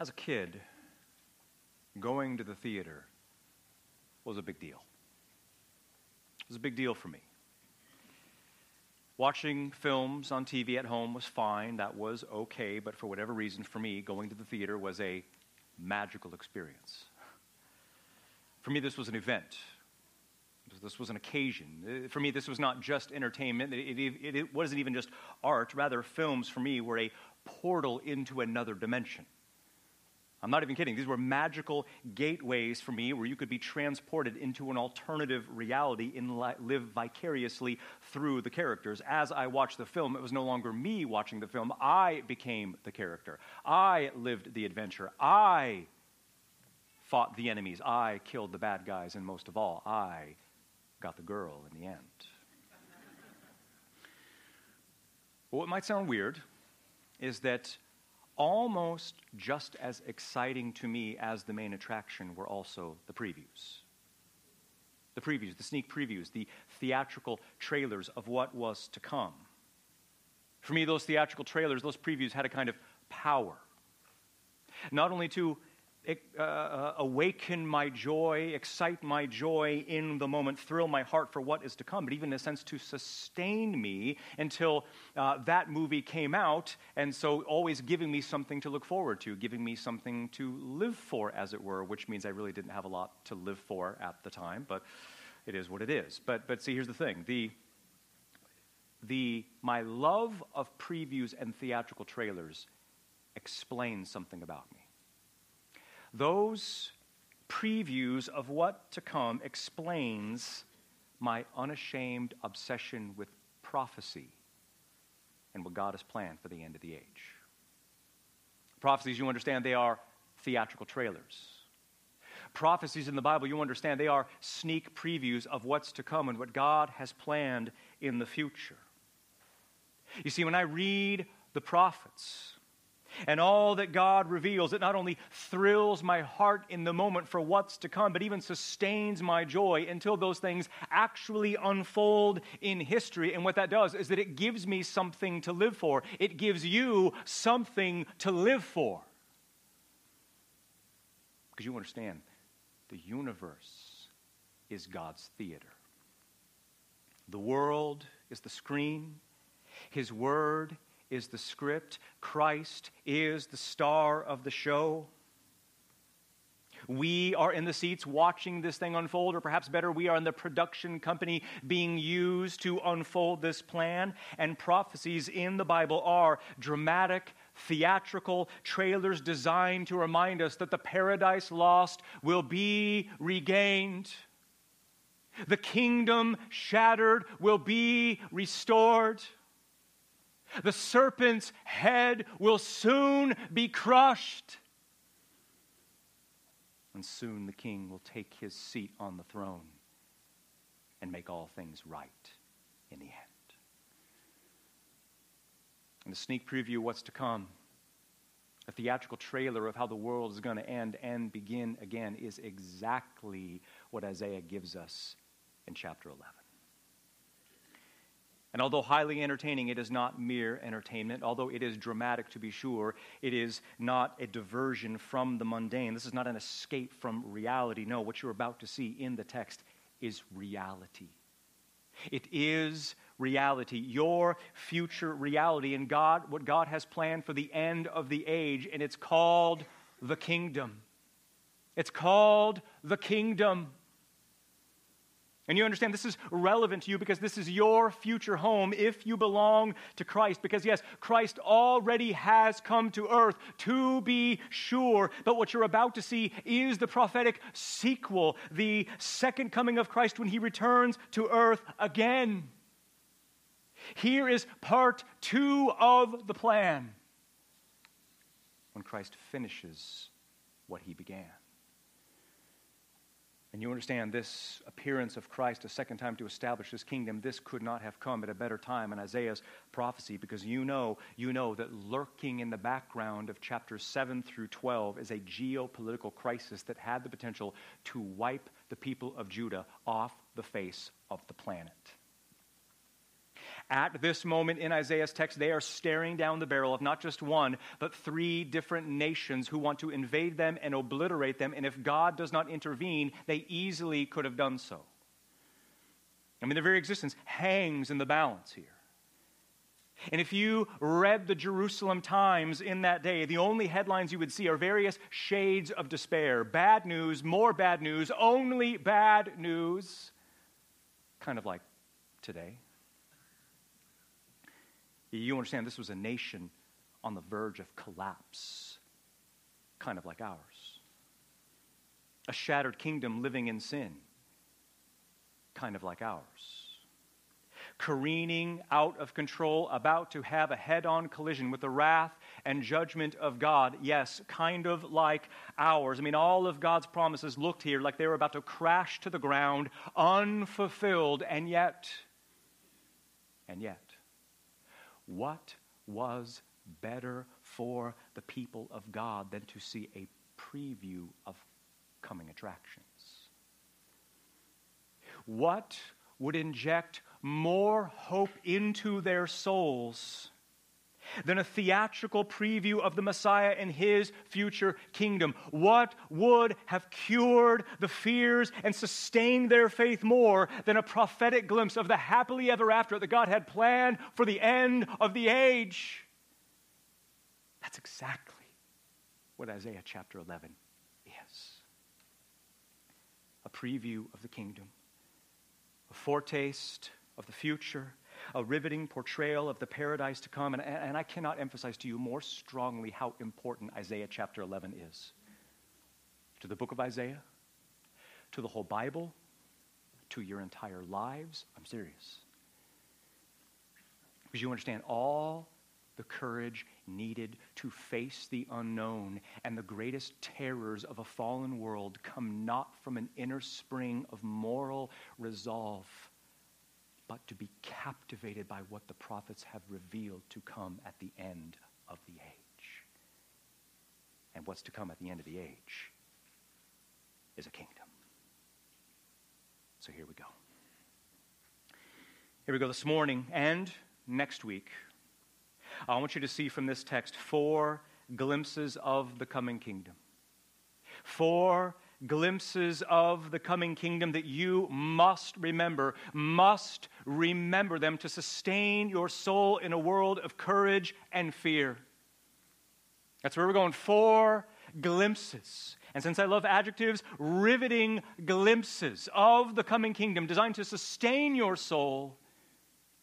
As a kid, going to the theater was a big deal. It was a big deal for me. Watching films on TV at home was fine, that was okay, but for whatever reason, for me, going to the theater was a magical experience. For me, this was an event. This was an occasion. For me, this was not just entertainment. It, it, it, wasn't even just art. Rather, films for me were a portal into another dimension. I'm not even kidding. These were magical gateways for me where you could be transported into an alternative reality and live vicariously through the characters. As I watched the film, it was no longer me watching the film. I became the character. I lived the adventure. I fought the enemies. I killed the bad guys. And most of all, I got the girl in the end. well, what might sound weird is that almost just as exciting to me as the main attraction were also the previews. The previews, the sneak previews, the theatrical trailers of what was to come. For me, those theatrical trailers, those previews had a kind of power. Not only to uh, uh, awaken my joy, excite my joy in the moment, thrill my heart for what is to come, but even in a sense to sustain me until uh, that movie came out. And so always giving me something to look forward to, giving me something to live for, as it were, which means I really didn't have a lot to live for at the time, but it is what it is. But, but see, here's the thing. The, the, my love of previews and theatrical trailers explains something about me. Those previews of what to come explains my unashamed obsession with prophecy and what God has planned for the end of the age. Prophecies, you understand, they are theatrical trailers. Prophecies in the Bible, you understand, they are sneak previews of what's to come and what God has planned in the future. You see, when I read the prophets, and all that God reveals, it not only thrills my heart in the moment for what's to come, but even sustains my joy until those things actually unfold in history. And what that does is that it gives me something to live for, it gives you something to live for. Because you understand, the universe is God's theater, the world is the screen, His Word is the script, Christ is the star of the show. We are in the seats watching this thing unfold, or perhaps better, we are in the production company being used to unfold this plan. And prophecies in the Bible are dramatic, theatrical trailers designed to remind us that the paradise lost will be regained. The kingdom shattered will be restored. The serpent's head will soon be crushed. And soon the king will take his seat on the throne and make all things right in the end. And a sneak preview of what's to come, a theatrical trailer of how the world is going to end and begin again, is exactly what Isaiah gives us in chapter 11. And although highly entertaining, it is not mere entertainment. Although it is dramatic to be sure, it is not a diversion from the mundane. This is not an escape from reality. No, what you're about to see in the text is reality. It is reality, your future reality, and God, what God has planned for the end of the age, and it's called the kingdom. It's called the kingdom. And you understand this is relevant to you because this is your future home if you belong to Christ. Because, yes, Christ already has come to earth to be sure. But what you're about to see is the prophetic sequel, the second coming of Christ when he returns to earth again. Here is part two of the plan when Christ finishes what he began. And you understand this appearance of Christ a second time to establish his kingdom, this could not have come at a better time in Isaiah's prophecy because you know, you know that lurking in the background of chapters 7 through 12 is a geopolitical crisis that had the potential to wipe the people of Judah off the face of the planet. At this moment in Isaiah's text, they are staring down the barrel of not just one, but three different nations who want to invade them and obliterate them. And if God does not intervene, they easily could have done so. I mean, their very existence hangs in the balance here. And if you read the Jerusalem Times in that day, the only headlines you would see are various shades of despair bad news, more bad news, only bad news. Kind of like today. You understand this was a nation on the verge of collapse, kind of like ours. A shattered kingdom living in sin, kind of like ours. Careening out of control, about to have a head on collision with the wrath and judgment of God. Yes, kind of like ours. I mean, all of God's promises looked here like they were about to crash to the ground, unfulfilled, and yet, and yet, what was better for the people of God than to see a preview of coming attractions? What would inject more hope into their souls than a theatrical preview of the Messiah and his future kingdom. What would have cured the fears and sustained their faith more than a prophetic glimpse of the happily ever after that God had planned for the end of the age? That's exactly what Isaiah chapter 11 is a preview of the kingdom, a foretaste of the future a riveting portrayal of the paradise to come. And, and I cannot emphasize to you more strongly how important Isaiah chapter 11 is to the book of Isaiah, to the whole Bible, to your entire lives. I'm serious. Because you understand all the courage needed to face the unknown and the greatest terrors of a fallen world come not from an inner spring of moral resolve but to be captivated by what the prophets have revealed to come at the end of the age. And what's to come at the end of the age is a kingdom. So here we go. Here we go this morning and next week. I want you to see from this text four glimpses of the coming kingdom. Four glimpses of the coming kingdom that you must remember, must remember them to sustain your soul in a world of courage and fear. That's where we're going. Four glimpses. And since I love adjectives, riveting glimpses of the coming kingdom designed to sustain your soul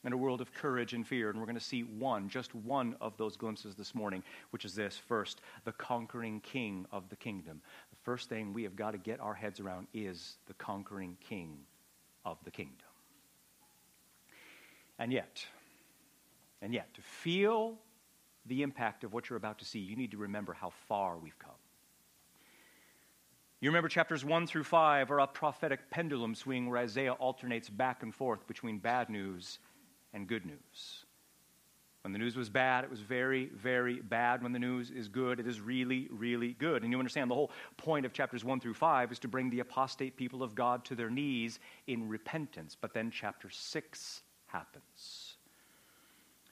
in a world of courage and fear. And we're going to see one, just one of those glimpses this morning, which is this first, the conquering king of the kingdom. The first thing we have got to get our heads around is the conquering king of the kingdom. And yet, and yet, to feel the impact of what you're about to see, you need to remember how far we've come. You remember chapters 1 through 5 are a prophetic pendulum swing where Isaiah alternates back and forth between bad news and good news. When the news was bad, it was very, very bad. When the news is good, it is really, really good. And you understand the whole point of chapters 1 through 5 is to bring the apostate people of God to their knees in repentance. But then chapter 6 happens.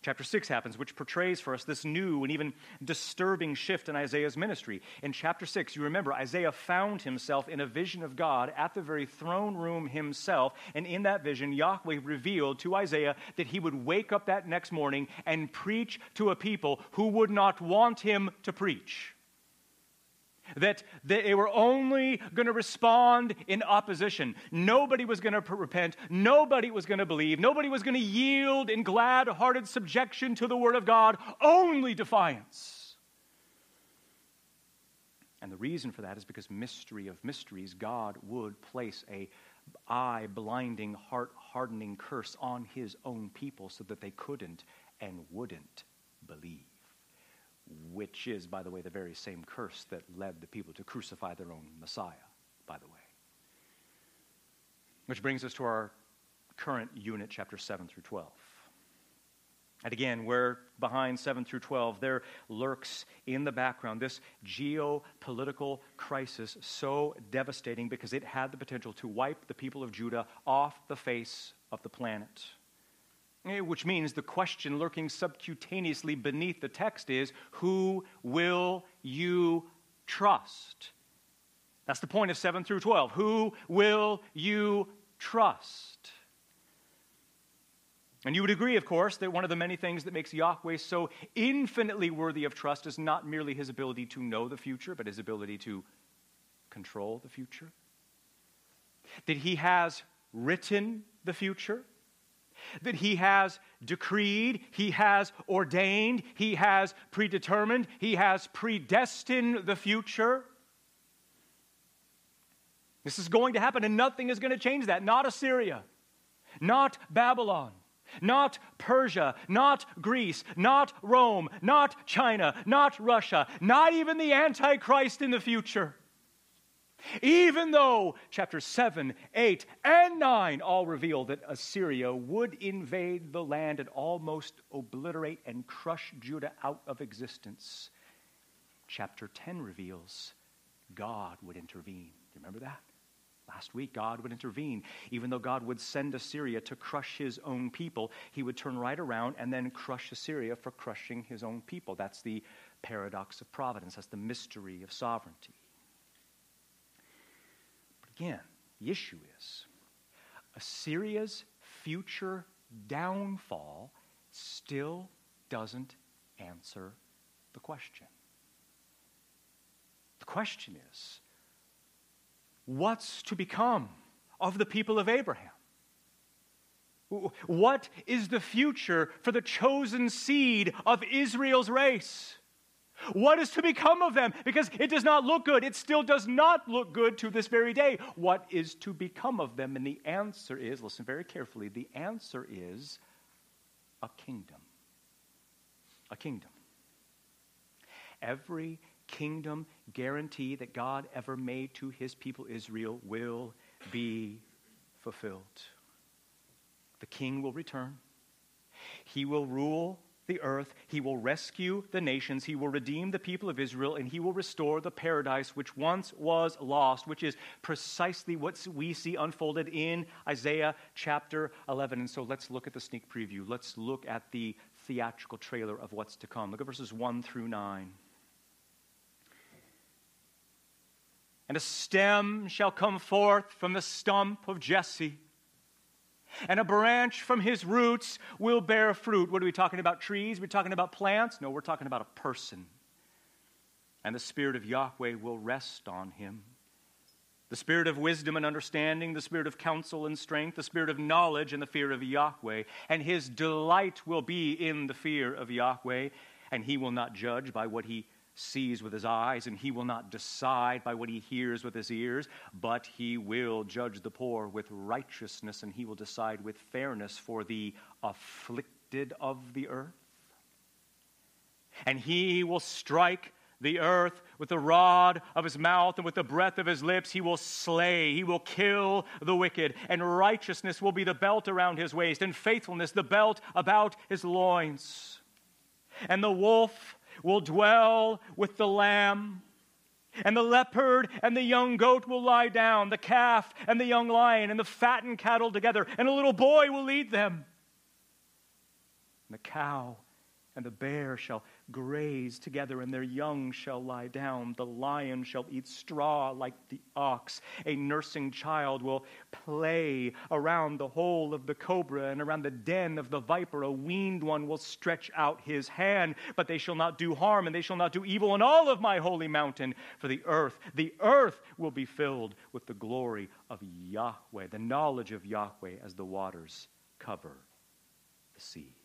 Chapter 6 happens, which portrays for us this new and even disturbing shift in Isaiah's ministry. In chapter 6, you remember, Isaiah found himself in a vision of God at the very throne room himself. And in that vision, Yahweh revealed to Isaiah that he would wake up that next morning and preach to a people who would not want him to preach that they were only going to respond in opposition. Nobody was going to repent. Nobody was going to believe. Nobody was going to yield in glad hearted subjection to the Word of God, only defiance. And the reason for that is because mystery of mysteries, God would place a eye blinding, heart hardening curse on his own people so that they couldn't and wouldn't believe which is, by the way, the very same curse that led the people to crucify their own Messiah, by the way. Which brings us to our current unit, chapter 7 through 12. And again, where behind 7 through 12, there lurks in the background this geopolitical crisis so devastating because it had the potential to wipe the people of Judah off the face of the planet. Eh, which means the question lurking subcutaneously beneath the text is Who will you trust? That's the point of 7 through 12. Who will you trust? And you would agree, of course, that one of the many things that makes Yahweh so infinitely worthy of trust is not merely his ability to know the future, but his ability to control the future. That he has written the future that he has decreed, he has ordained, he has predetermined, he has predestined the future. This is going to happen, and nothing is going to change that. Not Assyria, not Babylon, not Persia, not Greece, not Rome, not China, not Russia, not even the Antichrist in the future. Even though chapters 7, 8, and 9 all reveal that Assyria would invade the land and almost obliterate and crush Judah out of existence, chapter 10 reveals God would intervene. Do you remember that? Last week, God would intervene. Even though God would send Assyria to crush his own people, he would turn right around and then crush Assyria for crushing his own people. That's the paradox of providence, that's the mystery of sovereignty. Again, the issue is Assyria's future downfall still doesn't answer the question. The question is what's to become of the people of Abraham? What is the future for the chosen seed of Israel's race? What is to become of them? Because it does not look good. It still does not look good to this very day. What is to become of them? And the answer is listen very carefully the answer is a kingdom. A kingdom. Every kingdom guarantee that God ever made to his people Israel will be fulfilled. The king will return, he will rule the earth. He will rescue the nations. He will redeem the people of Israel, and he will restore the paradise which once was lost, which is precisely what we see unfolded in Isaiah chapter 11. And so let's look at the sneak preview. Let's look at the theatrical trailer of what's to come. Look at verses 1 through 9. And a stem shall come forth from the stump of Jesse and a branch from his roots will bear fruit. What are we talking about? Trees? We're talking about plants? No, we're talking about a person. And the Spirit of Yahweh will rest on him. The spirit of wisdom and understanding, the spirit of counsel and strength, the spirit of knowledge and the fear of Yahweh. And his delight will be in the fear of Yahweh, and he will not judge by what he sees with his eyes, and he will not decide by what he hears with his ears, but he will judge the poor with righteousness, and he will decide with fairness for the afflicted of the earth. And he will strike the earth with the rod of his mouth and with the breath of his lips. He will slay, he will kill the wicked, and righteousness will be the belt around his waist, and faithfulness the belt about his loins. And the wolf will dwell with the lamb. And the leopard and the young goat will lie down, the calf and the young lion and the fattened cattle together, and a little boy will lead them. And the cow and the bear shall graze together, and their young shall lie down. The lion shall eat straw like the ox. A nursing child will play around the hole of the cobra and around the den of the viper. A weaned one will stretch out his hand, but they shall not do harm, and they shall not do evil in all of my holy mountain. For the earth, the earth will be filled with the glory of Yahweh, the knowledge of Yahweh as the waters cover the sea.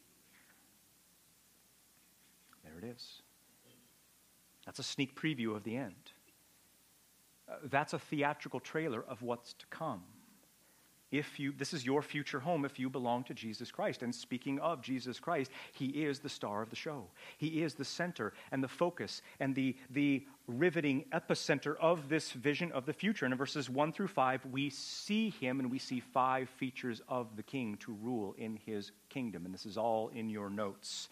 It is. That's a sneak preview of the end. Uh, that's a theatrical trailer of what's to come. If you, this is your future home if you belong to Jesus Christ. And speaking of Jesus Christ, He is the star of the show. He is the center and the focus and the, the riveting epicenter of this vision of the future. And in verses 1 through 5, we see Him and we see five features of the King to rule in His kingdom. And this is all in your notes.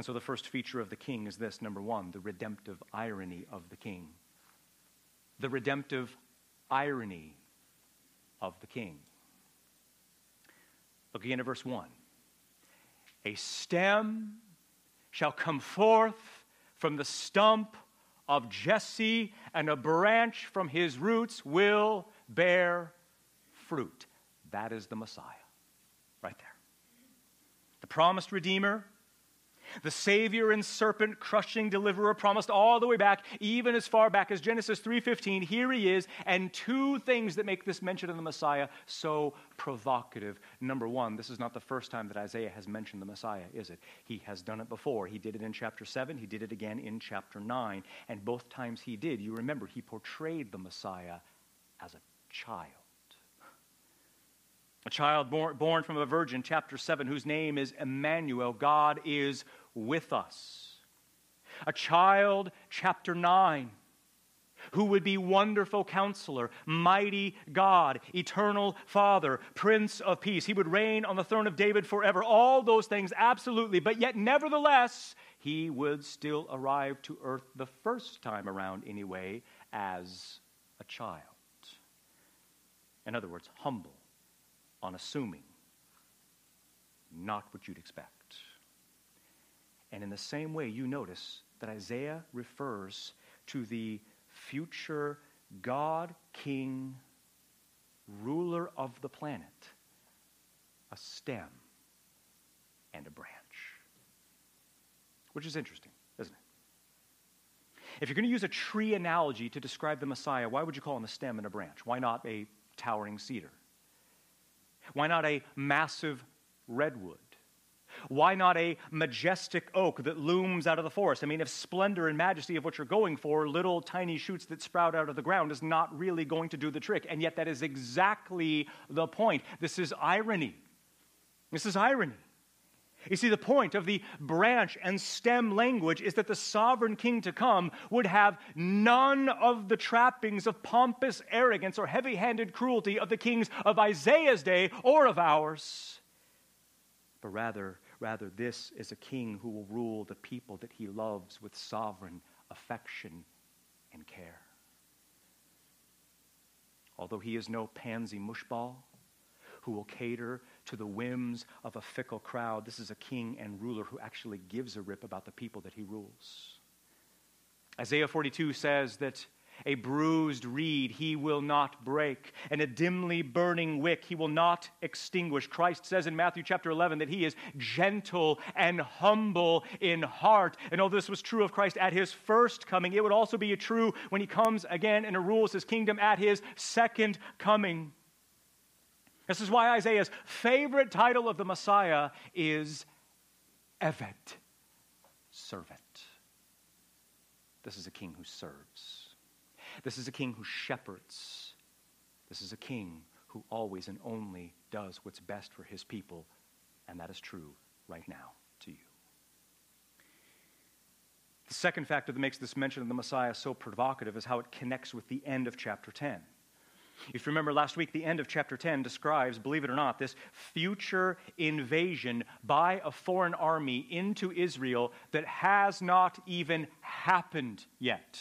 And so the first feature of the king is this number one, the redemptive irony of the king. The redemptive irony of the king. Look again at verse 1. A stem shall come forth from the stump of Jesse, and a branch from his roots will bear fruit. That is the Messiah, right there. The promised Redeemer the Savior and serpent crushing deliverer promised all the way back, even as far back as Genesis 3:15. Here he is, and two things that make this mention of the Messiah so provocative. Number one, this is not the first time that Isaiah has mentioned the Messiah, is it? He has done it before. He did it in chapter 7, he did it again in chapter 9, and both times he did, you remember, he portrayed the Messiah as a child. A child born, born from a virgin, chapter 7, whose name is Emmanuel. God is with us. A child, chapter 9, who would be wonderful counselor, mighty God, eternal Father, Prince of Peace. He would reign on the throne of David forever. All those things, absolutely. But yet, nevertheless, he would still arrive to earth the first time around, anyway, as a child. In other words, humble unassuming, not what you'd expect. And in the same way, you notice that Isaiah refers to the future God, King, ruler of the planet, a stem and a branch. Which is interesting, isn't it? If you're going to use a tree analogy to describe the Messiah, why would you call him a stem and a branch? Why not a towering cedar? Why not a massive redwood? Why not a majestic oak that looms out of the forest? I mean, if splendor and majesty of what you're going for, little tiny shoots that sprout out of the ground, is not really going to do the trick. And yet, that is exactly the point. This is irony. This is irony. You see, the point of the branch and stem language is that the sovereign king to come would have none of the trappings of pompous arrogance or heavy handed cruelty of the kings of Isaiah's day or of ours. But rather, rather, this is a king who will rule the people that he loves with sovereign affection and care. Although he is no pansy mushball who will cater to the whims of a fickle crowd. This is a king and ruler who actually gives a rip about the people that he rules. Isaiah 42 says that a bruised reed he will not break, and a dimly burning wick he will not extinguish. Christ says in Matthew chapter 11 that he is gentle and humble in heart. And although this was true of Christ at his first coming, it would also be true when he comes again and rules his kingdom at his second coming. This is why Isaiah's favorite title of the Messiah is Eved, servant. This is a king who serves. This is a king who shepherds. This is a king who always and only does what's best for his people, and that is true right now to you. The second factor that makes this mention of the Messiah so provocative is how it connects with the end of chapter 10. If you remember last week, the end of chapter 10 describes, believe it or not, this future invasion by a foreign army into Israel that has not even happened yet.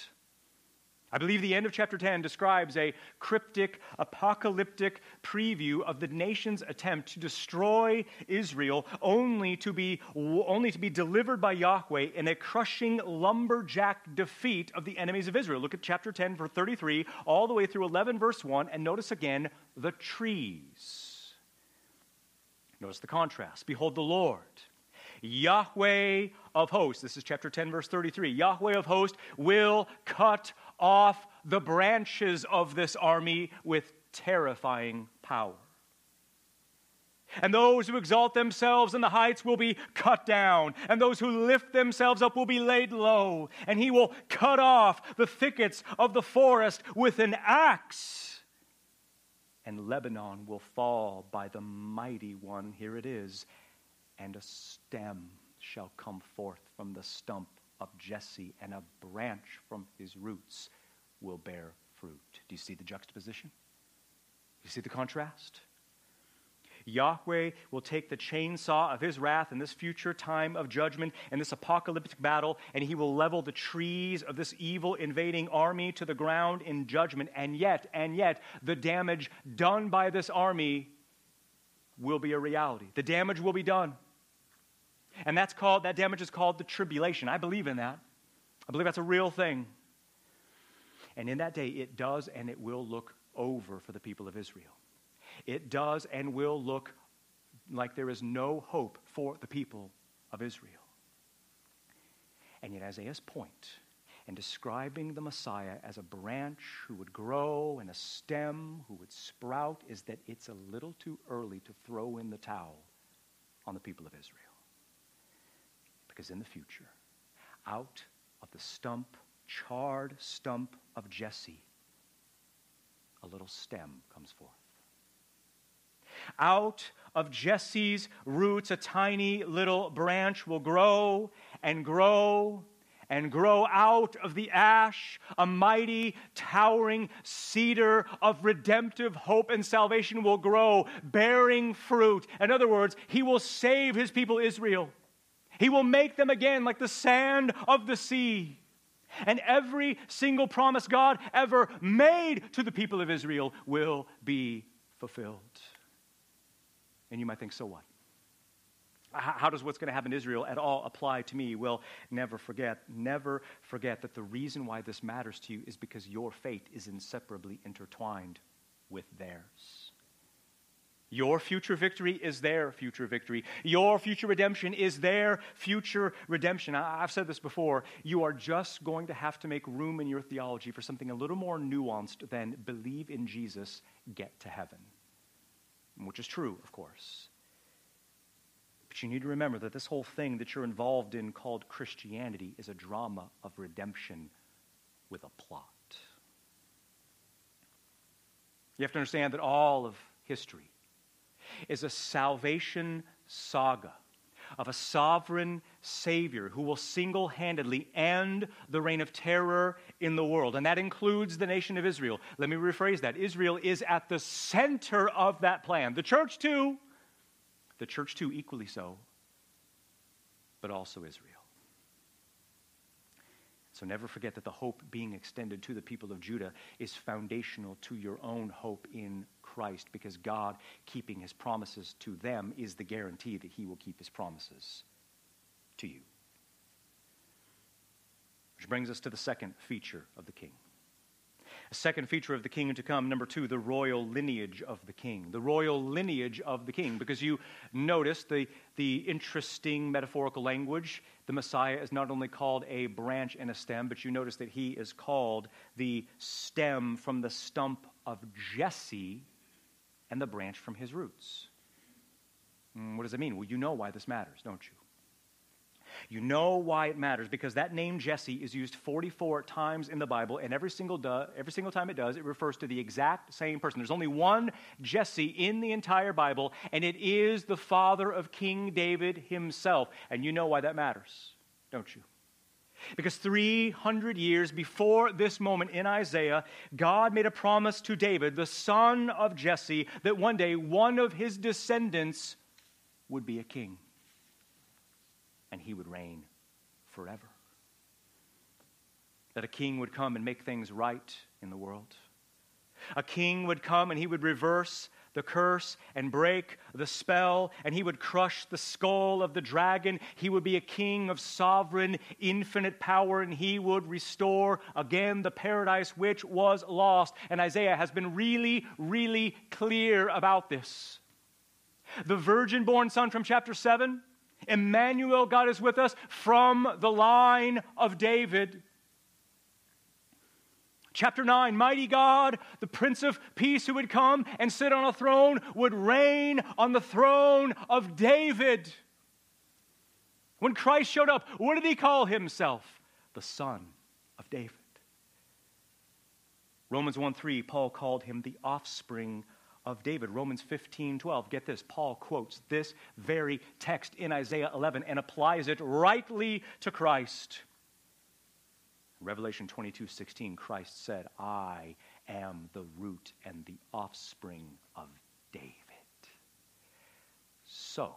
I believe the end of chapter 10 describes a cryptic, apocalyptic preview of the nation's attempt to destroy Israel, only to be, only to be delivered by Yahweh in a crushing lumberjack defeat of the enemies of Israel. Look at chapter 10, verse 33, all the way through 11, verse 1, and notice again the trees. Notice the contrast. Behold the Lord. Yahweh of hosts, this is chapter 10, verse 33. Yahweh of hosts will cut off the branches of this army with terrifying power. And those who exalt themselves in the heights will be cut down, and those who lift themselves up will be laid low. And he will cut off the thickets of the forest with an axe. And Lebanon will fall by the mighty one. Here it is. And a stem shall come forth from the stump of Jesse, and a branch from his roots will bear fruit. Do you see the juxtaposition? You see the contrast? Yahweh will take the chainsaw of his wrath in this future time of judgment and this apocalyptic battle, and he will level the trees of this evil invading army to the ground in judgment. And yet, and yet, the damage done by this army will be a reality. The damage will be done. And that's called, that damage is called the tribulation. I believe in that. I believe that's a real thing. And in that day, it does and it will look over for the people of Israel. It does and will look like there is no hope for the people of Israel. And yet, Isaiah's point in describing the Messiah as a branch who would grow and a stem who would sprout is that it's a little too early to throw in the towel on the people of Israel. Because in the future, out of the stump, charred stump of Jesse, a little stem comes forth. Out of Jesse's roots, a tiny little branch will grow and grow and grow out of the ash a mighty, towering cedar of redemptive hope and salvation will grow, bearing fruit. In other words, he will save his people Israel. He will make them again like the sand of the sea. And every single promise God ever made to the people of Israel will be fulfilled. And you might think, so what? How does what's going to happen in Israel at all apply to me? Well, never forget, never forget that the reason why this matters to you is because your fate is inseparably intertwined with theirs. Your future victory is their future victory. Your future redemption is their future redemption. I've said this before. You are just going to have to make room in your theology for something a little more nuanced than believe in Jesus, get to heaven, which is true, of course. But you need to remember that this whole thing that you're involved in called Christianity is a drama of redemption with a plot. You have to understand that all of history is a salvation saga of a sovereign Savior who will single handedly end the reign of terror in the world. And that includes the nation of Israel. Let me rephrase that Israel is at the center of that plan. The church, too, the church too, equally so, but also Israel. So never forget that the hope being extended to the people of Judah is foundational to your own hope in Christ because God keeping his promises to them is the guarantee that he will keep his promises to you. Which brings us to the second feature of the king. A second feature of the king to come, number two, the royal lineage of the king. The royal lineage of the king, because you notice the, the interesting metaphorical language. The Messiah is not only called a branch and a stem, but you notice that he is called the stem from the stump of Jesse and the branch from his roots. Mm, what does it mean? Well, you know why this matters, don't you? You know why it matters because that name Jesse is used 44 times in the Bible, and every single, do, every single time it does, it refers to the exact same person. There's only one Jesse in the entire Bible, and it is the father of King David himself. And you know why that matters, don't you? Because 300 years before this moment in Isaiah, God made a promise to David, the son of Jesse, that one day one of his descendants would be a king and he would reign forever. That a king would come and make things right in the world. A king would come and he would reverse the curse and break the spell, and he would crush the skull of the dragon. He would be a king of sovereign, infinite power, and he would restore again the paradise which was lost. And Isaiah has been really, really clear about this. The virgin born son from chapter 7 Emmanuel, God is with us from the line of David. Chapter 9 Mighty God, the Prince of Peace who would come and sit on a throne, would reign on the throne of David. When Christ showed up, what did he call himself? The Son of David. Romans 1 3, Paul called him the offspring of David. Romans 15 12. Get this. Paul quotes this very text in Isaiah 11 and applies it rightly to Christ. Revelation 22 16, Christ said, I am the root and the offspring of David. So,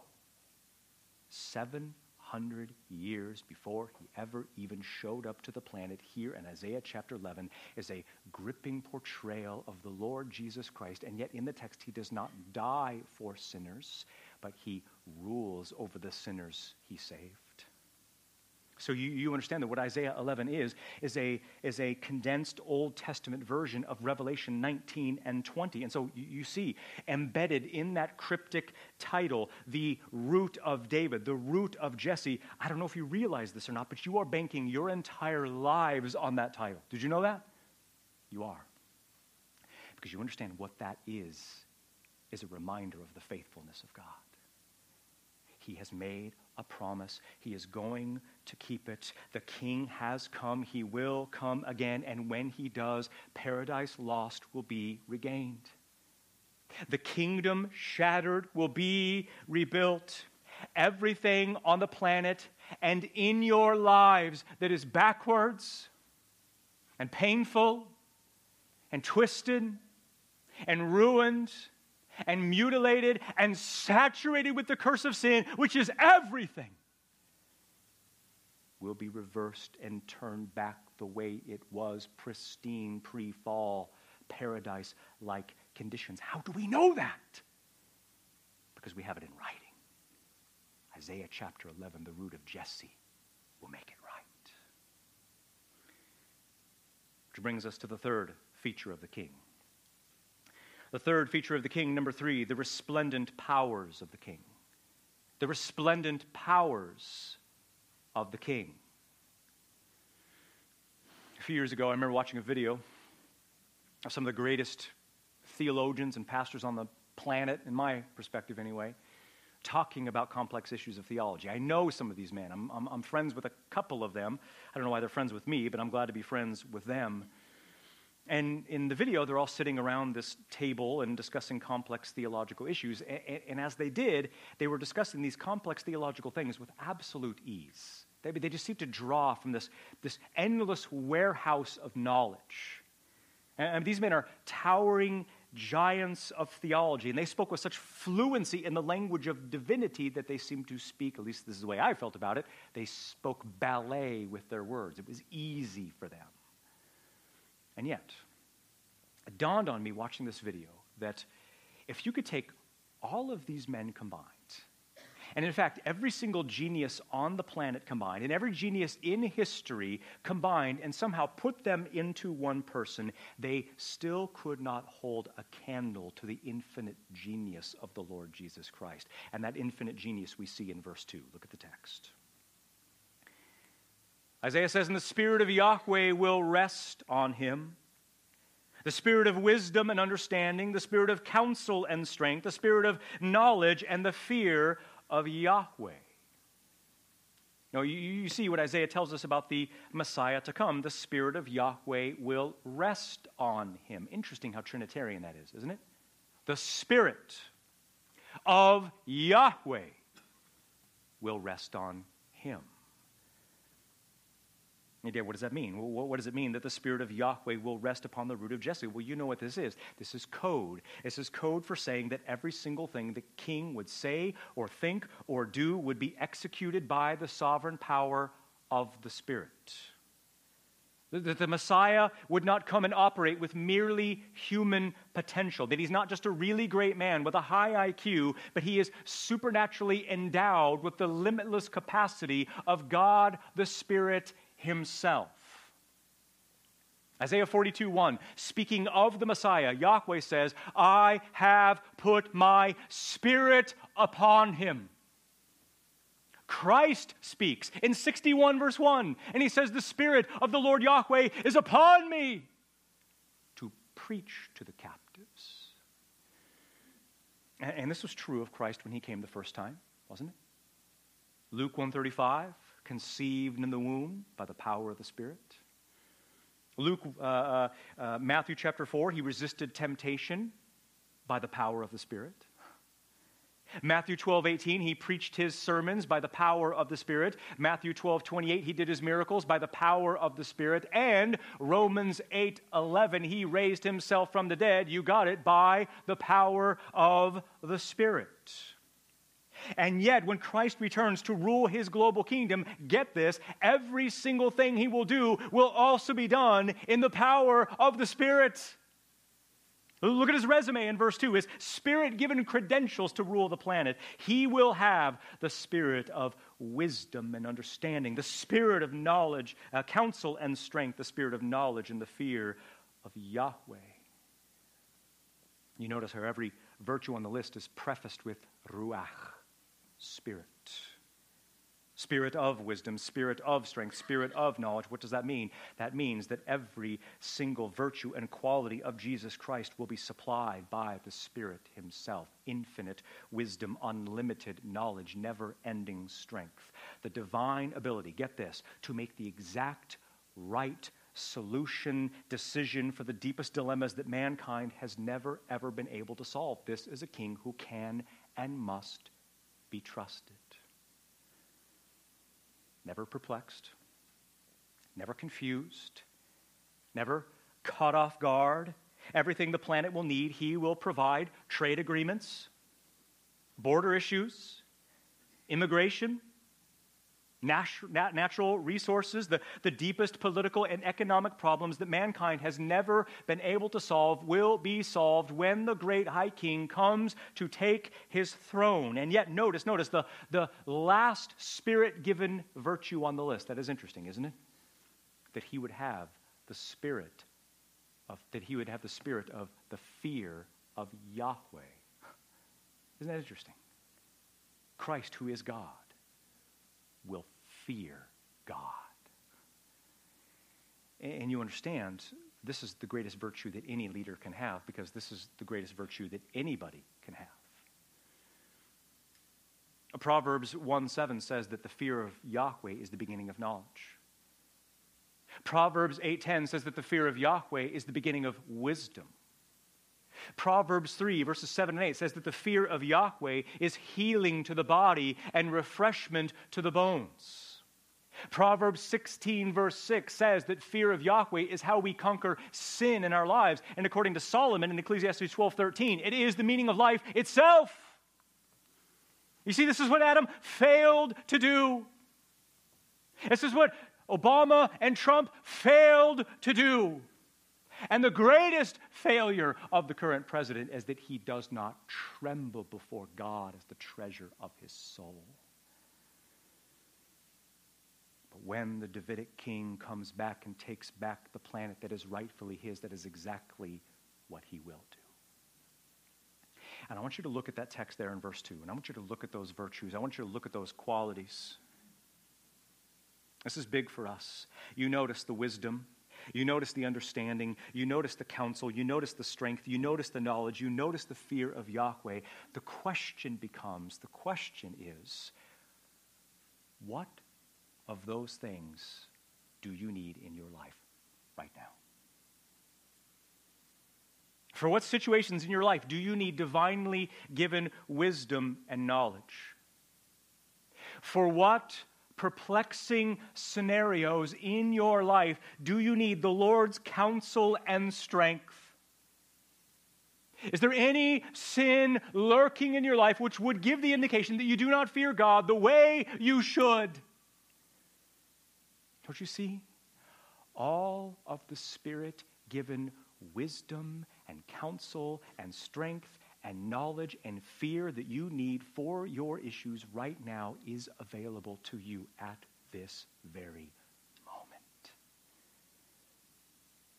seven 100 years before he ever even showed up to the planet, here in Isaiah chapter 11 is a gripping portrayal of the Lord Jesus Christ. And yet, in the text, he does not die for sinners, but he rules over the sinners he saved. So you, you understand that what Isaiah 11 is, is a, is a condensed Old Testament version of Revelation 19 and 20. And so you, you see, embedded in that cryptic title, the root of David, the root of Jesse. I don't know if you realize this or not, but you are banking your entire lives on that title. Did you know that? You are. Because you understand what that is, is a reminder of the faithfulness of God. He has made a promise. He is going to keep it. The king has come. He will come again. And when he does, paradise lost will be regained. The kingdom shattered will be rebuilt. Everything on the planet and in your lives that is backwards and painful and twisted and ruined and mutilated and saturated with the curse of sin, which is everything, will be reversed and turned back the way it was pristine pre fall, paradise like conditions. How do we know that? Because we have it in writing. Isaiah chapter 11, the root of Jesse, will make it right. Which brings us to the third feature of the king the third feature of the king, number three, the resplendent powers of the king. The resplendent powers of the king. A few years ago, I remember watching a video of some of the greatest theologians and pastors on the planet, in my perspective anyway, talking about complex issues of theology. I know some of these men. I'm, I'm, I'm, friends with a couple of them. I don't know why they're friends with me, but I'm glad to be friends with them. And in the video, they're all sitting around this table and discussing complex theological issues. And, and, as they did, they were discussing these complex theological things with absolute ease. They, they just seemed to draw from this, this endless warehouse of knowledge. And, and these men are towering giants of theology, and they spoke with such fluency in the language of divinity that they seemed to speak, at least this is the way I felt about it, they spoke ballet with their words. It was easy for them. And yet, it dawned on me watching this video that if you could take all of these men combined, and in fact, every single genius on the planet combined, and every genius in history combined, and somehow put them into one person, they still could not hold a candle to the infinite genius of the Lord Jesus Christ. And that infinite genius we see in verse 2. Look at the text. Isaiah says, And the Spirit of Yahweh will rest on him. The spirit of wisdom and understanding, the spirit of counsel and strength, the spirit of knowledge and the fear of Yahweh. Now, you, you, see what Isaiah tells us about the Messiah to come. The Spirit of Yahweh will rest on him. Interesting how Trinitarian that is, isn't it? The Spirit of Yahweh will rest on him. Again, what does that mean? Well, what does it mean that the Spirit of Yahweh will rest upon the root of Jesse? Well, you know what this is. This is code. This is code for saying that every single thing the king would say or think or do would be executed by the sovereign power of the Spirit. That the Messiah would not come and operate with merely human potential. That he's not just a really great man with a high IQ, but he is supernaturally endowed with the limitless capacity of God the Spirit himself. Isaiah 42 1, speaking of the Messiah, Yahweh says, I have put my spirit upon him. Christ speaks in 61 verse 1, and he says, The Spirit of the Lord Yahweh is upon me to preach to the captives. And this was true of Christ when he came the first time, wasn't it? Luke 135 conceived in the womb by the power of the Spirit. Luke, uh, uh, uh, Matthew chapter 4, he resisted temptation by the power of the Spirit. Matthew 12, 18, he preached his sermons by the power of the Spirit. Matthew 12, 28, he did his miracles by the power of the Spirit. And Romans 8, 11, he raised himself from the dead. You got it, by the power of the Spirit. And yet, when Christ returns to rule his global kingdom, get this, every single thing he will do will also be done in the power of the Spirit. Look at his resume in verse 2 his spirit given credentials to rule the planet. He will have the spirit of wisdom and understanding, the spirit of knowledge, uh, counsel and strength, the spirit of knowledge and the fear of Yahweh. You notice how every virtue on the list is prefaced with ruach, spirit. Spirit of wisdom, spirit of strength, spirit of knowledge. What does that mean? That means that every single virtue and quality of Jesus Christ will be supplied by the Spirit Himself. Infinite wisdom, unlimited knowledge, never ending strength. The divine ability, get this, to make the exact right solution, decision for the deepest dilemmas that mankind has never, ever been able to solve. This is a king who can and must be trusted never perplexed, never confused, never caught off guard. Everything the planet will need, he will provide trade agreements, border issues, immigration, natural resources, the, the deepest political and economic problems that mankind has never been able to solve will be solved when the great high king comes to take his throne. And yet, notice, notice the, the last spirit given virtue on the list. That is interesting, isn't it? That he would have the spirit of, that he would have the spirit of the fear of Yahweh. Isn't that interesting? Christ, who is God, will fear God. And you understand, this is the greatest virtue that any leader can have because this is the greatest virtue that anybody can have. Proverbs 1 7 says that the fear of Yahweh is the beginning of knowledge. Proverbs 8:10 says that the fear of Yahweh is the beginning of wisdom. Proverbs 3, verses 7 and 8 says that the fear of Yahweh is healing to the body and refreshment to the bones. Proverbs 16, verse 6 says that fear of Yahweh is how we conquer sin in our lives. And according to Solomon in Ecclesiastes 12, 13, it is the meaning of life itself. You see, this is what Adam failed to do. This is what Obama and Trump failed to do. And the greatest failure of the current president is that he does not tremble before God as the treasure of his soul. But when the Davidic king comes back and takes back the planet that is rightfully his, that is exactly what he will do. And I want you to look at that text there in verse 2, and I want you to look at those virtues. I want you to look at those qualities. This is big for us. You notice the wisdom, you notice the understanding, you notice the counsel, you notice the strength, you notice the knowledge, you notice the fear of Yahweh. The question becomes the question is, what of those things do you need in your life right now? For what situations in your life do you need divinely given wisdom and knowledge? For what perplexing scenarios in your life do you need the Lord's counsel and strength? Is there any sin lurking in your life which would give the indication that you do not fear God the way you should? Don't you see? All of the Spirit given wisdom and counsel and strength and knowledge and fear that you need for your issues right now is available to you at this very moment.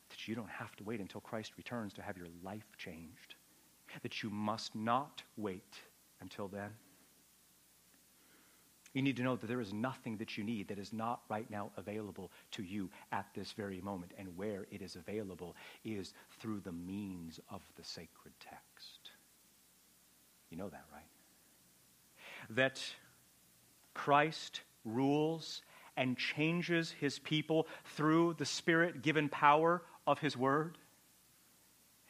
That you don't have to wait until Christ returns to have your life changed. That you must not wait until then. You need to know that there is nothing that you need that is not right now available to you at this very moment. And where it is available is through the means of the sacred text. You know that, right? That Christ rules and changes his people through the spirit given power of his word.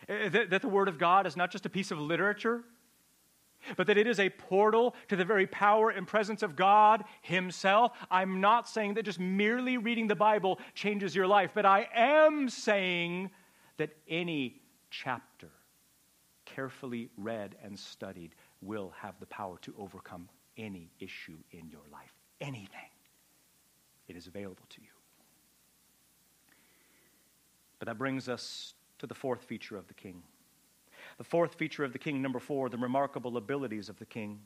Eh, that, that the word of God is not just a piece of literature but that it is a portal to the very power and presence of God Himself. I'm not saying that just merely reading the Bible changes your life, but I am saying that any chapter carefully read and studied will have the power to overcome any issue in your life. Anything. It is available to you. But that brings us to the fourth feature of the king The fourth feature of the king, number four, the remarkable abilities of the king.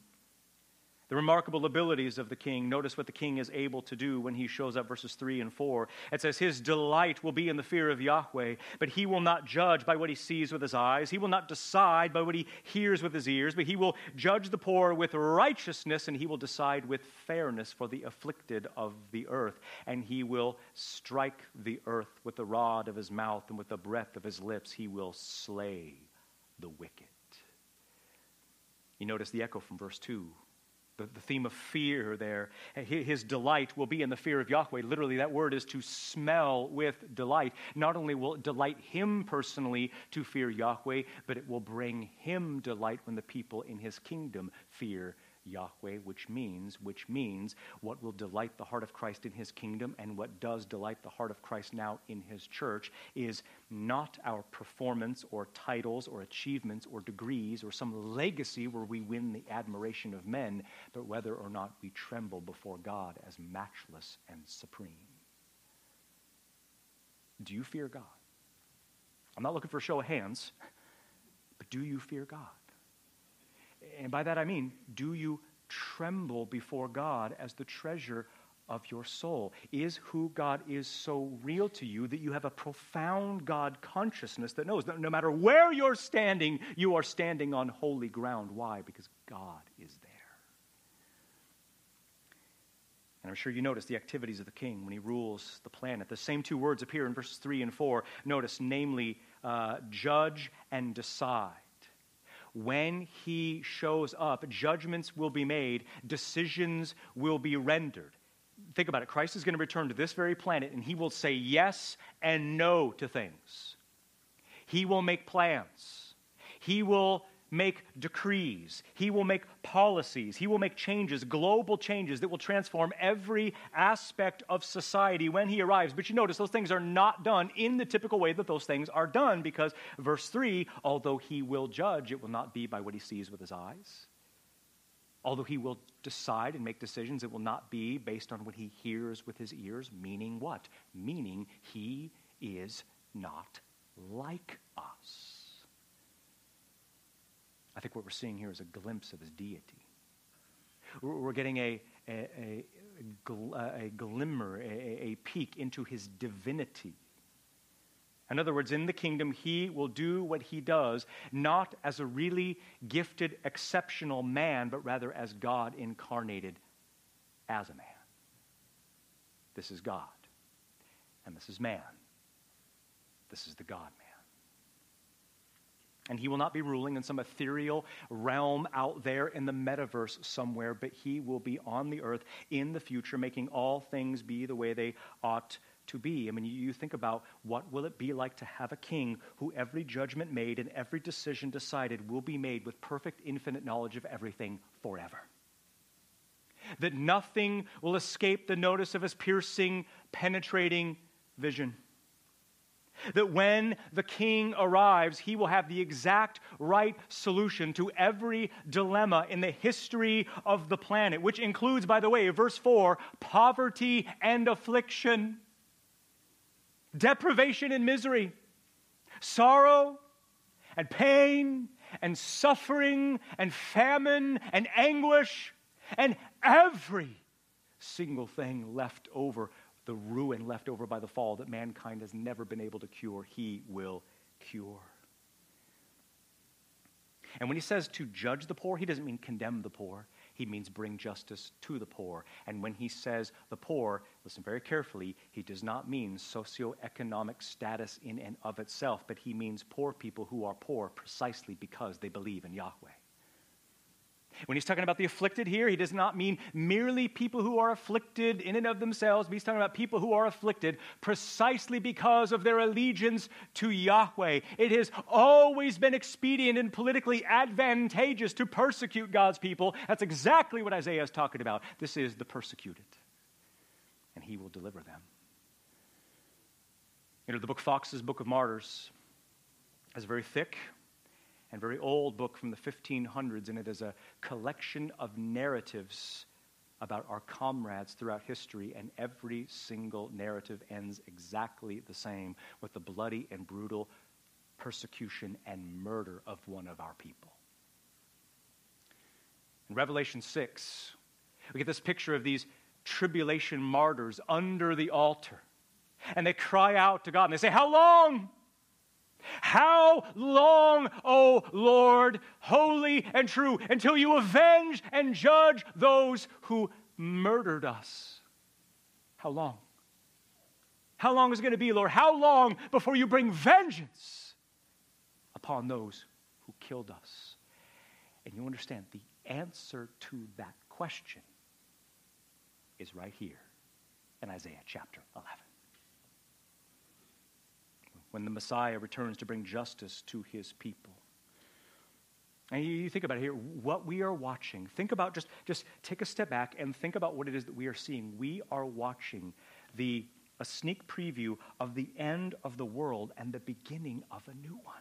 The remarkable abilities of the king. Notice what the king is able to do when he shows up, verses 3 and 4. It says, His delight will be in the fear of Yahweh, but he will not judge by what he sees with his eyes. He will not decide by what he hears with his ears, but he will judge the poor with righteousness, and he will decide with fairness for the afflicted of the earth. And he will strike the earth with the rod of his mouth, and with the breath of his lips, he will slay the wicked. You notice the echo from verse 2 the, the theme of fear there. His delight will be in the fear of Yahweh. Literally, that word is to smell with delight. Not only will it delight him personally to fear Yahweh, but it will bring him delight when the people in his kingdom fear Yahweh, which means, which means what will delight the heart of Christ in his kingdom and what does delight the heart of Christ now in his church is not our performance or titles or achievements or degrees or some legacy where we win the admiration of men, but whether or not we tremble before God as matchless and supreme. Do you fear God? I'm not looking for a show of hands, but do you fear God? And by that I mean, do you tremble before God as the treasure of your soul? Is who God is so real to you that you have a profound God consciousness that knows that no matter where you're standing, you are standing on holy ground? Why? Because God is there. And I'm sure you notice the activities of the king when he rules the planet. The same two words appear in verses 3 and 4. Notice, namely, uh, judge and decide when he shows up, judgments will be made, decisions will be rendered. Think about it. Christ is going to return to this very planet and he will say yes and no to things. He will make plans. He will make decrees. He will make policies. He will make changes, global changes that will transform every aspect of society when he arrives. But you notice those things are not done in the typical way that those things are done because, verse 3, although he will judge, it will not be by what he sees with his eyes. Although he will decide and make decisions, it will not be based on what he hears with his ears. Meaning what? Meaning he is not like us. I think what we're seeing here is a glimpse of his deity. We're getting a, a, a, a glimmer, a, a peek into his divinity. In other words, in the kingdom, he will do what he does, not as a really gifted, exceptional man, but rather as God incarnated as a man. This is God, and this is man. This is the God man. And he will not be ruling in some ethereal realm out there in the metaverse somewhere, but he will be on the earth in the future, making all things be the way they ought to be. I mean, you think about what will it be like to have a king who every judgment made and every decision decided will be made with perfect, infinite knowledge of everything forever. That nothing will escape the notice of his piercing, penetrating vision that when the king arrives, he will have the exact right solution to every dilemma in the history of the planet, which includes, by the way, verse 4, poverty and affliction, deprivation and misery, sorrow and pain and suffering and famine and anguish and every single thing left over the ruin left over by the fall that mankind has never been able to cure, he will cure. And when he says to judge the poor, he doesn't mean condemn the poor. He means bring justice to the poor. And when he says the poor, listen very carefully, he does not mean socioeconomic status in and of itself, but he means poor people who are poor precisely because they believe in Yahweh. When he's talking about the afflicted here, he does not mean merely people who are afflicted in and of themselves, but he's talking about people who are afflicted precisely because of their allegiance to Yahweh. It has always been expedient and politically advantageous to persecute God's people. That's exactly what Isaiah is talking about. This is the persecuted, and he will deliver them. You know, the book Fox's Book of Martyrs is very thick, and very old book from the 1500s, and it is a collection of narratives about our comrades throughout history, and every single narrative ends exactly the same with the bloody and brutal persecution and murder of one of our people. In Revelation 6, we get this picture of these tribulation martyrs under the altar. And they cry out to God and they say, How long? How long, O Lord, holy and true, until you avenge and judge those who murdered us? How long? How long is it going to be, Lord? How long before you bring vengeance upon those who killed us? And you understand the answer to that question is right here in Isaiah chapter 11. When the Messiah returns to bring justice to his people. And you think about it here, what we are watching. Think about just, just take a step back and think about what it is that we are seeing. We are watching the, a sneak preview of the end of the world and the beginning of a new one.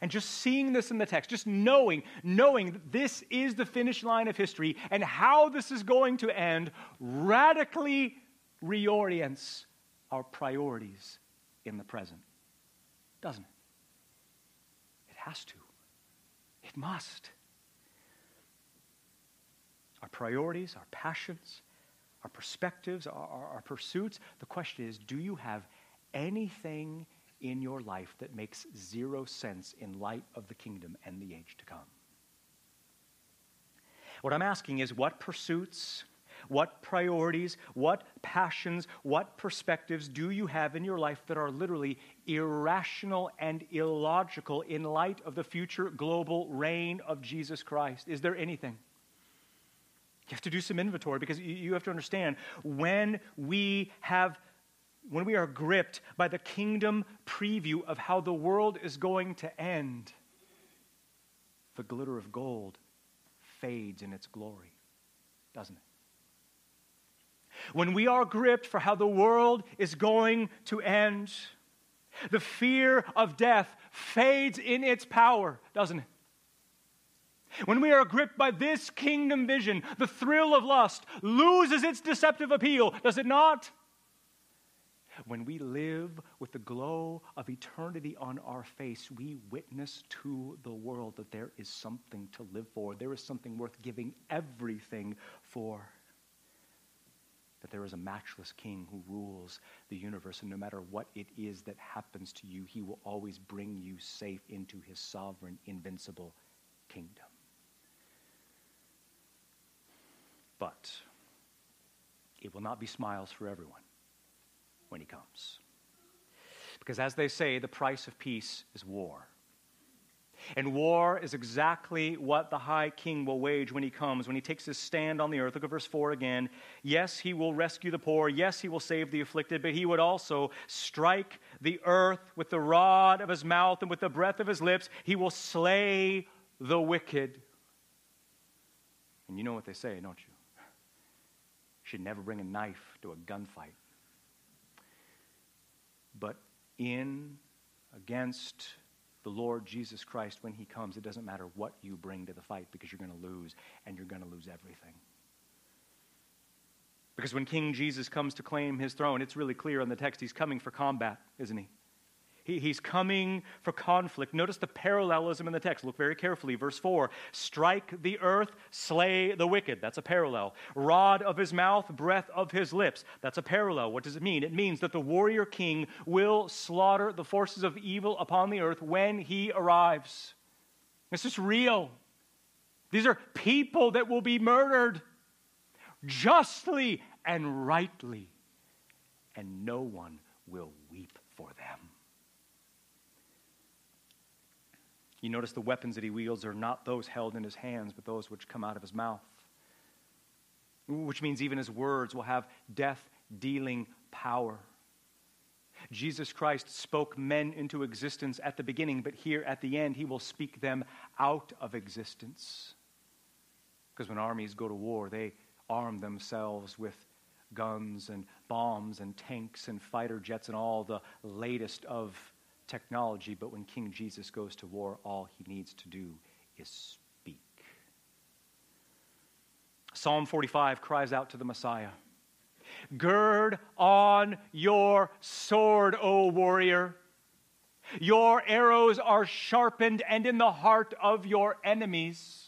And just seeing this in the text, just knowing, knowing that this is the finish line of history and how this is going to end radically reorients our priorities in the present. Doesn't it? It has to. It must. Our priorities, our passions, our perspectives, our, our, our pursuits. The question is do you have anything in your life that makes zero sense in light of the kingdom and the age to come? What I'm asking is what pursuits, what priorities, what passions, what perspectives do you have in your life that are literally irrational and illogical in light of the future global reign of Jesus Christ? Is there anything? You have to do some inventory because you have to understand when we have when we are gripped by the kingdom preview of how the world is going to end, the glitter of gold fades in its glory, doesn't it? When we are gripped for how the world is going to end, the fear of death fades in its power, doesn't it? When we are gripped by this kingdom vision, the thrill of lust loses its deceptive appeal, does it not? When we live with the glow of eternity on our face, we witness to the world that there is something to live for. There is something worth giving everything for. That there is a matchless king who rules the universe, and no matter what it is that happens to you, he will always bring you safe into his sovereign, invincible kingdom. But it will not be smiles for everyone when he comes. Because as they say, the price of peace is war. And war is exactly what the high king will wage when he comes, when he takes his stand on the earth. Look at verse 4 again. Yes, he will rescue the poor. Yes, he will save the afflicted, but he would also strike the earth with the rod of his mouth and with the breath of his lips. He will slay the wicked. And you know what they say, don't you? You should never bring a knife to a gunfight but in, against the Lord Jesus Christ when he comes, it doesn't matter what you bring to the fight because you're going to lose, and you're going to lose everything. Because when King Jesus comes to claim his throne, it's really clear in the text he's coming for combat, isn't he? He, he's coming for conflict. Notice the parallelism in the text. Look very carefully. Verse 4 Strike the earth, slay the wicked. That's a parallel. Rod of his mouth, breath of his lips. That's a parallel. What does it mean? It means that the warrior king will slaughter the forces of evil upon the earth when he arrives. This is real. These are people that will be murdered justly and rightly, and no one will weep for them. You notice the weapons that he wields are not those held in his hands, but those which come out of his mouth. Which means even his words will have death dealing power. Jesus Christ spoke men into existence at the beginning, but here at the end, he will speak them out of existence. Because when armies go to war, they arm themselves with guns and bombs and tanks and fighter jets and all the latest of technology, but when King Jesus goes to war, all he needs to do is speak. Psalm 45 cries out to the Messiah Gird on your sword, O warrior. Your arrows are sharpened and in the heart of your enemies.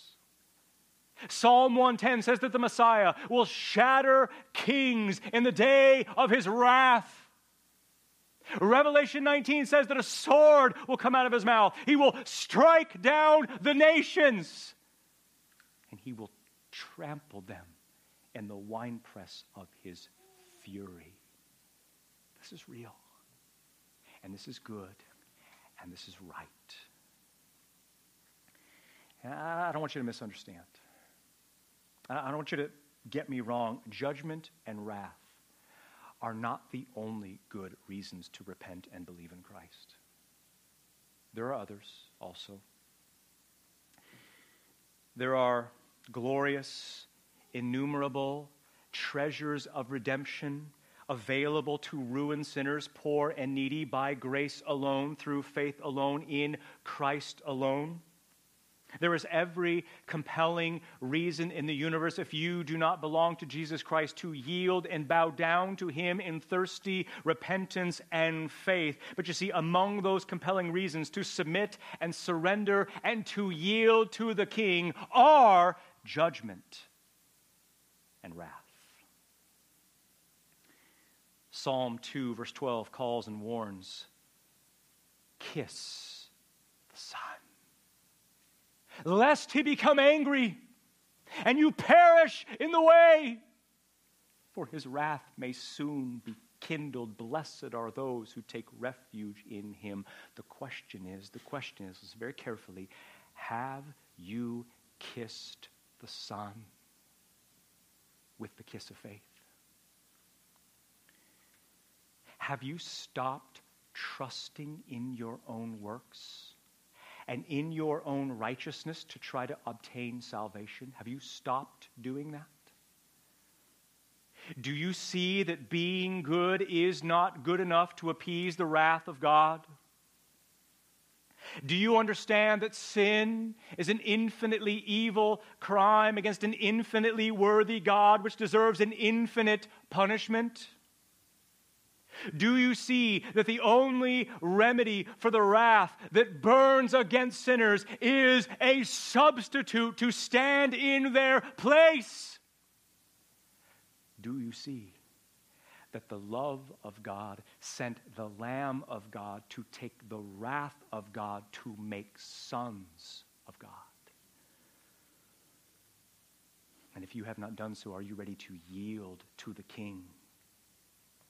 Psalm 110 says that the Messiah will shatter kings in the day of his wrath. Revelation 19 says that a sword will come out of his mouth. He will strike down the nations and he will trample them in the winepress of his fury. This is real, and this is good, and this is right. I don't want you to misunderstand. I don't want you to get me wrong. Judgment and wrath are not the only good reasons to repent and believe in Christ. There are others also. There are glorious, innumerable treasures of redemption available to ruined sinners, poor and needy, by grace alone, through faith alone, in Christ alone. There is every compelling reason in the universe, if you do not belong to Jesus Christ, to yield and bow down to Him in thirsty repentance and faith. But you see, among those compelling reasons to submit and surrender and to yield to the King are judgment and wrath. Psalm 2, verse 12, calls and warns kiss the lest he become angry and you perish in the way. For his wrath may soon be kindled. Blessed are those who take refuge in him. The question is the question is, listen very carefully have you kissed the Son with the kiss of faith? Have you stopped trusting in your own works? And in your own righteousness to try to obtain salvation? Have you stopped doing that? Do you see that being good is not good enough to appease the wrath of God? Do you understand that sin is an infinitely evil crime against an infinitely worthy God which deserves an infinite punishment? Do you see that the only remedy for the wrath that burns against sinners is a substitute to stand in their place? Do you see that the love of God sent the Lamb of God to take the wrath of God to make sons of God? And if you have not done so, are you ready to yield to the King?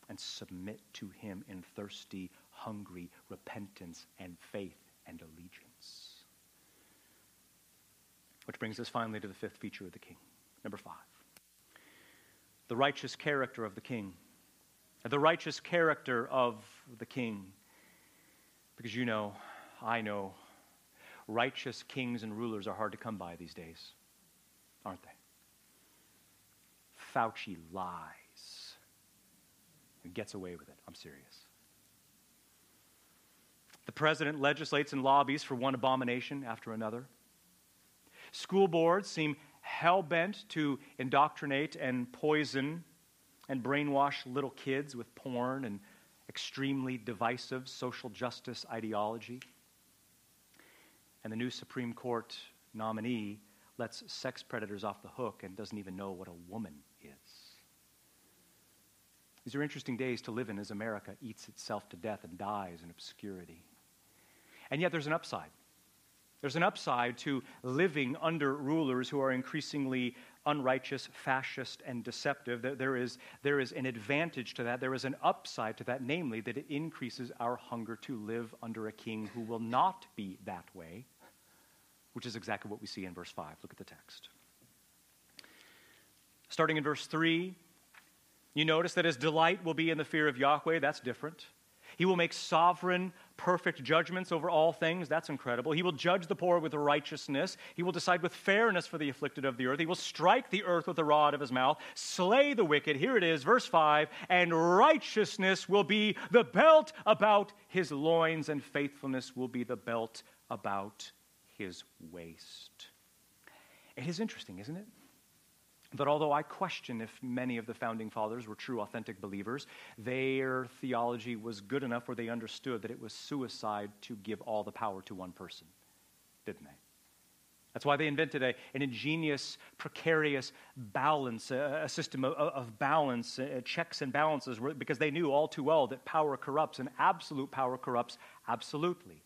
And submit to him in thirsty, hungry repentance and faith and allegiance. Which brings us finally to the fifth feature of the king. Number five the righteous character of the king. The righteous character of the king. Because you know, I know, righteous kings and rulers are hard to come by these days, aren't they? Fauci lies and gets away with it. I'm serious. The president legislates and lobbies for one abomination after another. School boards seem hell bent to indoctrinate and poison and brainwash little kids with porn and extremely divisive social justice ideology. And the new Supreme Court nominee lets sex predators off the hook and doesn't even know what a woman. These are interesting days to live in as America eats itself to death and dies in obscurity. And yet there's an upside. There's an upside to living under rulers who are increasingly unrighteous, fascist, and deceptive. There is, there is an advantage to that. There is an upside to that, namely that it increases our hunger to live under a king who will not be that way, which is exactly what we see in verse 5. Look at the text. Starting in verse 3, you notice that his delight will be in the fear of Yahweh. That's different. He will make sovereign, perfect judgments over all things. That's incredible. He will judge the poor with righteousness. He will decide with fairness for the afflicted of the earth. He will strike the earth with the rod of his mouth, slay the wicked. Here it is, verse 5 and righteousness will be the belt about his loins, and faithfulness will be the belt about his waist. It is interesting, isn't it? That although I question if many of the founding fathers were true, authentic believers, their theology was good enough where they understood that it was suicide to give all the power to one person, didn't they? That's why they invented a, an ingenious, precarious balance, a, a system of, of balance, uh, checks and balances, because they knew all too well that power corrupts, and absolute power corrupts absolutely.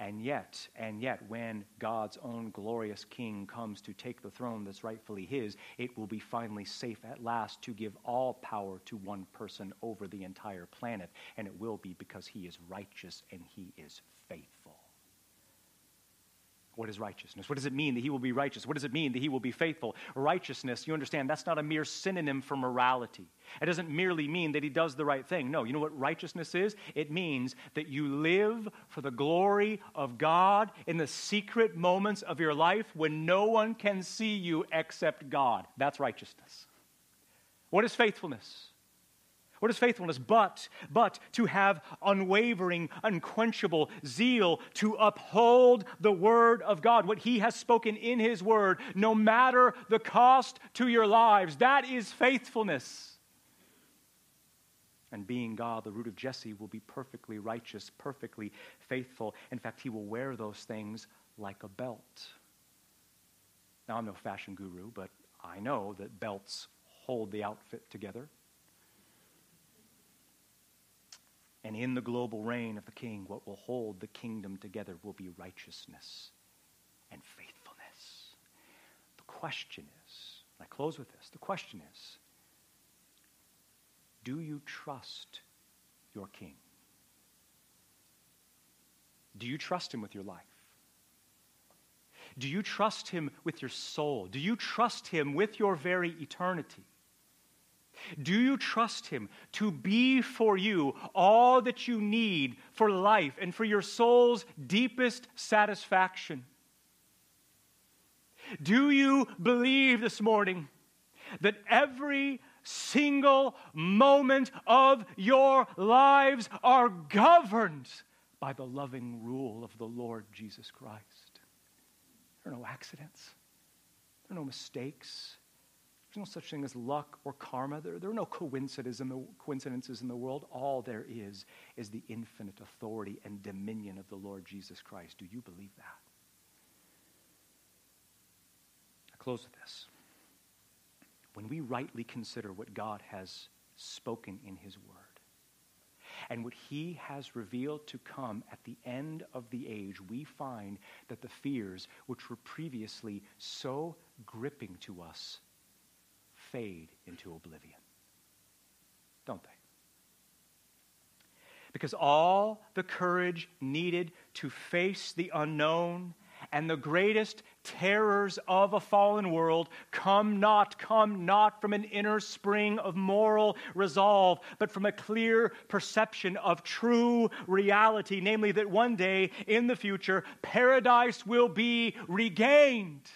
And yet, and yet, when God's own glorious King comes to take the throne that's rightfully his, it will be finally safe at last to give all power to one person over the entire planet. And it will be because he is righteous and he is. What is righteousness? What does it mean that he will be righteous? What does it mean that he will be faithful? Righteousness, you understand, that's not a mere synonym for morality. It doesn't merely mean that he does the right thing. No, you know what righteousness is? It means that you live for the glory of God in the secret moments of your life when no one can see you except God. That's righteousness. What is faithfulness? What is faithfulness? But, but to have unwavering, unquenchable zeal to uphold the word of God, what he has spoken in his word, no matter the cost to your lives. That is faithfulness. And being God, the root of Jesse, will be perfectly righteous, perfectly faithful. In fact, he will wear those things like a belt. Now, I'm no fashion guru, but I know that belts hold the outfit together. And in the global reign of the king, what will hold the kingdom together will be righteousness and faithfulness. The question is, I close with this the question is, do you trust your king? Do you trust him with your life? Do you trust him with your soul? Do you trust him with your very eternity? Do you trust Him to be for you all that you need for life and for your soul's deepest satisfaction? Do you believe this morning that every single moment of your lives are governed by the loving rule of the Lord Jesus Christ? There are no accidents, there are no mistakes. No such thing as luck or karma. There, there are no coincidences in the world. All there is is the infinite authority and dominion of the Lord Jesus Christ. Do you believe that? I close with this. When we rightly consider what God has spoken in His Word, and what he has revealed to come at the end of the age, we find that the fears which were previously so gripping to us fade into oblivion. Don't they? Because all the courage needed to face the unknown and the greatest terrors of a fallen world come not, come not from an inner spring of moral resolve, but from a clear perception of true reality, namely that one day in the future, paradise will be regained.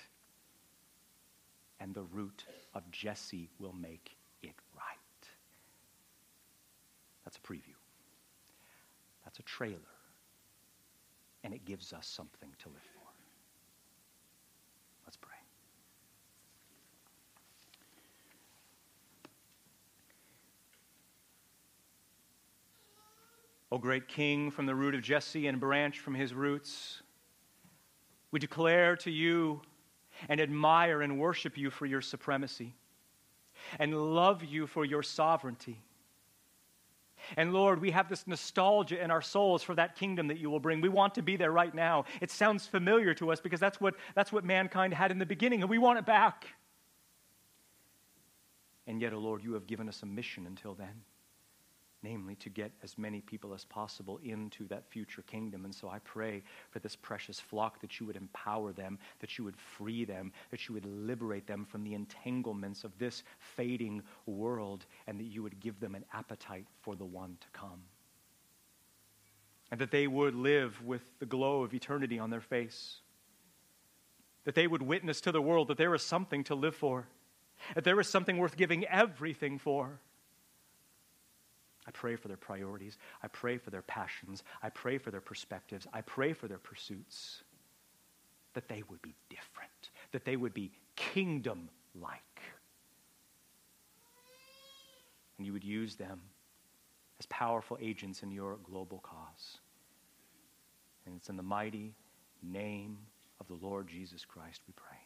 And the root of Jesse will make it right. That's a preview. That's a trailer. And it gives us something to live for. Let's pray. O great King from the root of Jesse and branch from his roots, we declare to you and admire and worship you for your supremacy and love you for your sovereignty. And Lord, we have this nostalgia in our souls for that kingdom that you will bring. We want to be there right now. It sounds familiar to us because that's what, that's what mankind had in the beginning, and we want it back. And yet, oh Lord, you have given us a mission until then namely to get as many people as possible into that future kingdom. And so I pray for this precious flock that you would empower them, that you would free them, that you would liberate them from the entanglements of this fading world, and that you would give them an appetite for the one to come. And that they would live with the glow of eternity on their face. That they would witness to the world that there is something to live for, that there is something worth giving everything for I pray for their priorities. I pray for their passions. I pray for their perspectives. I pray for their pursuits. That they would be different, that they would be kingdom like. and you would use them as powerful agents in your global cause. And it's in the mighty name of the Lord Jesus Christ we pray.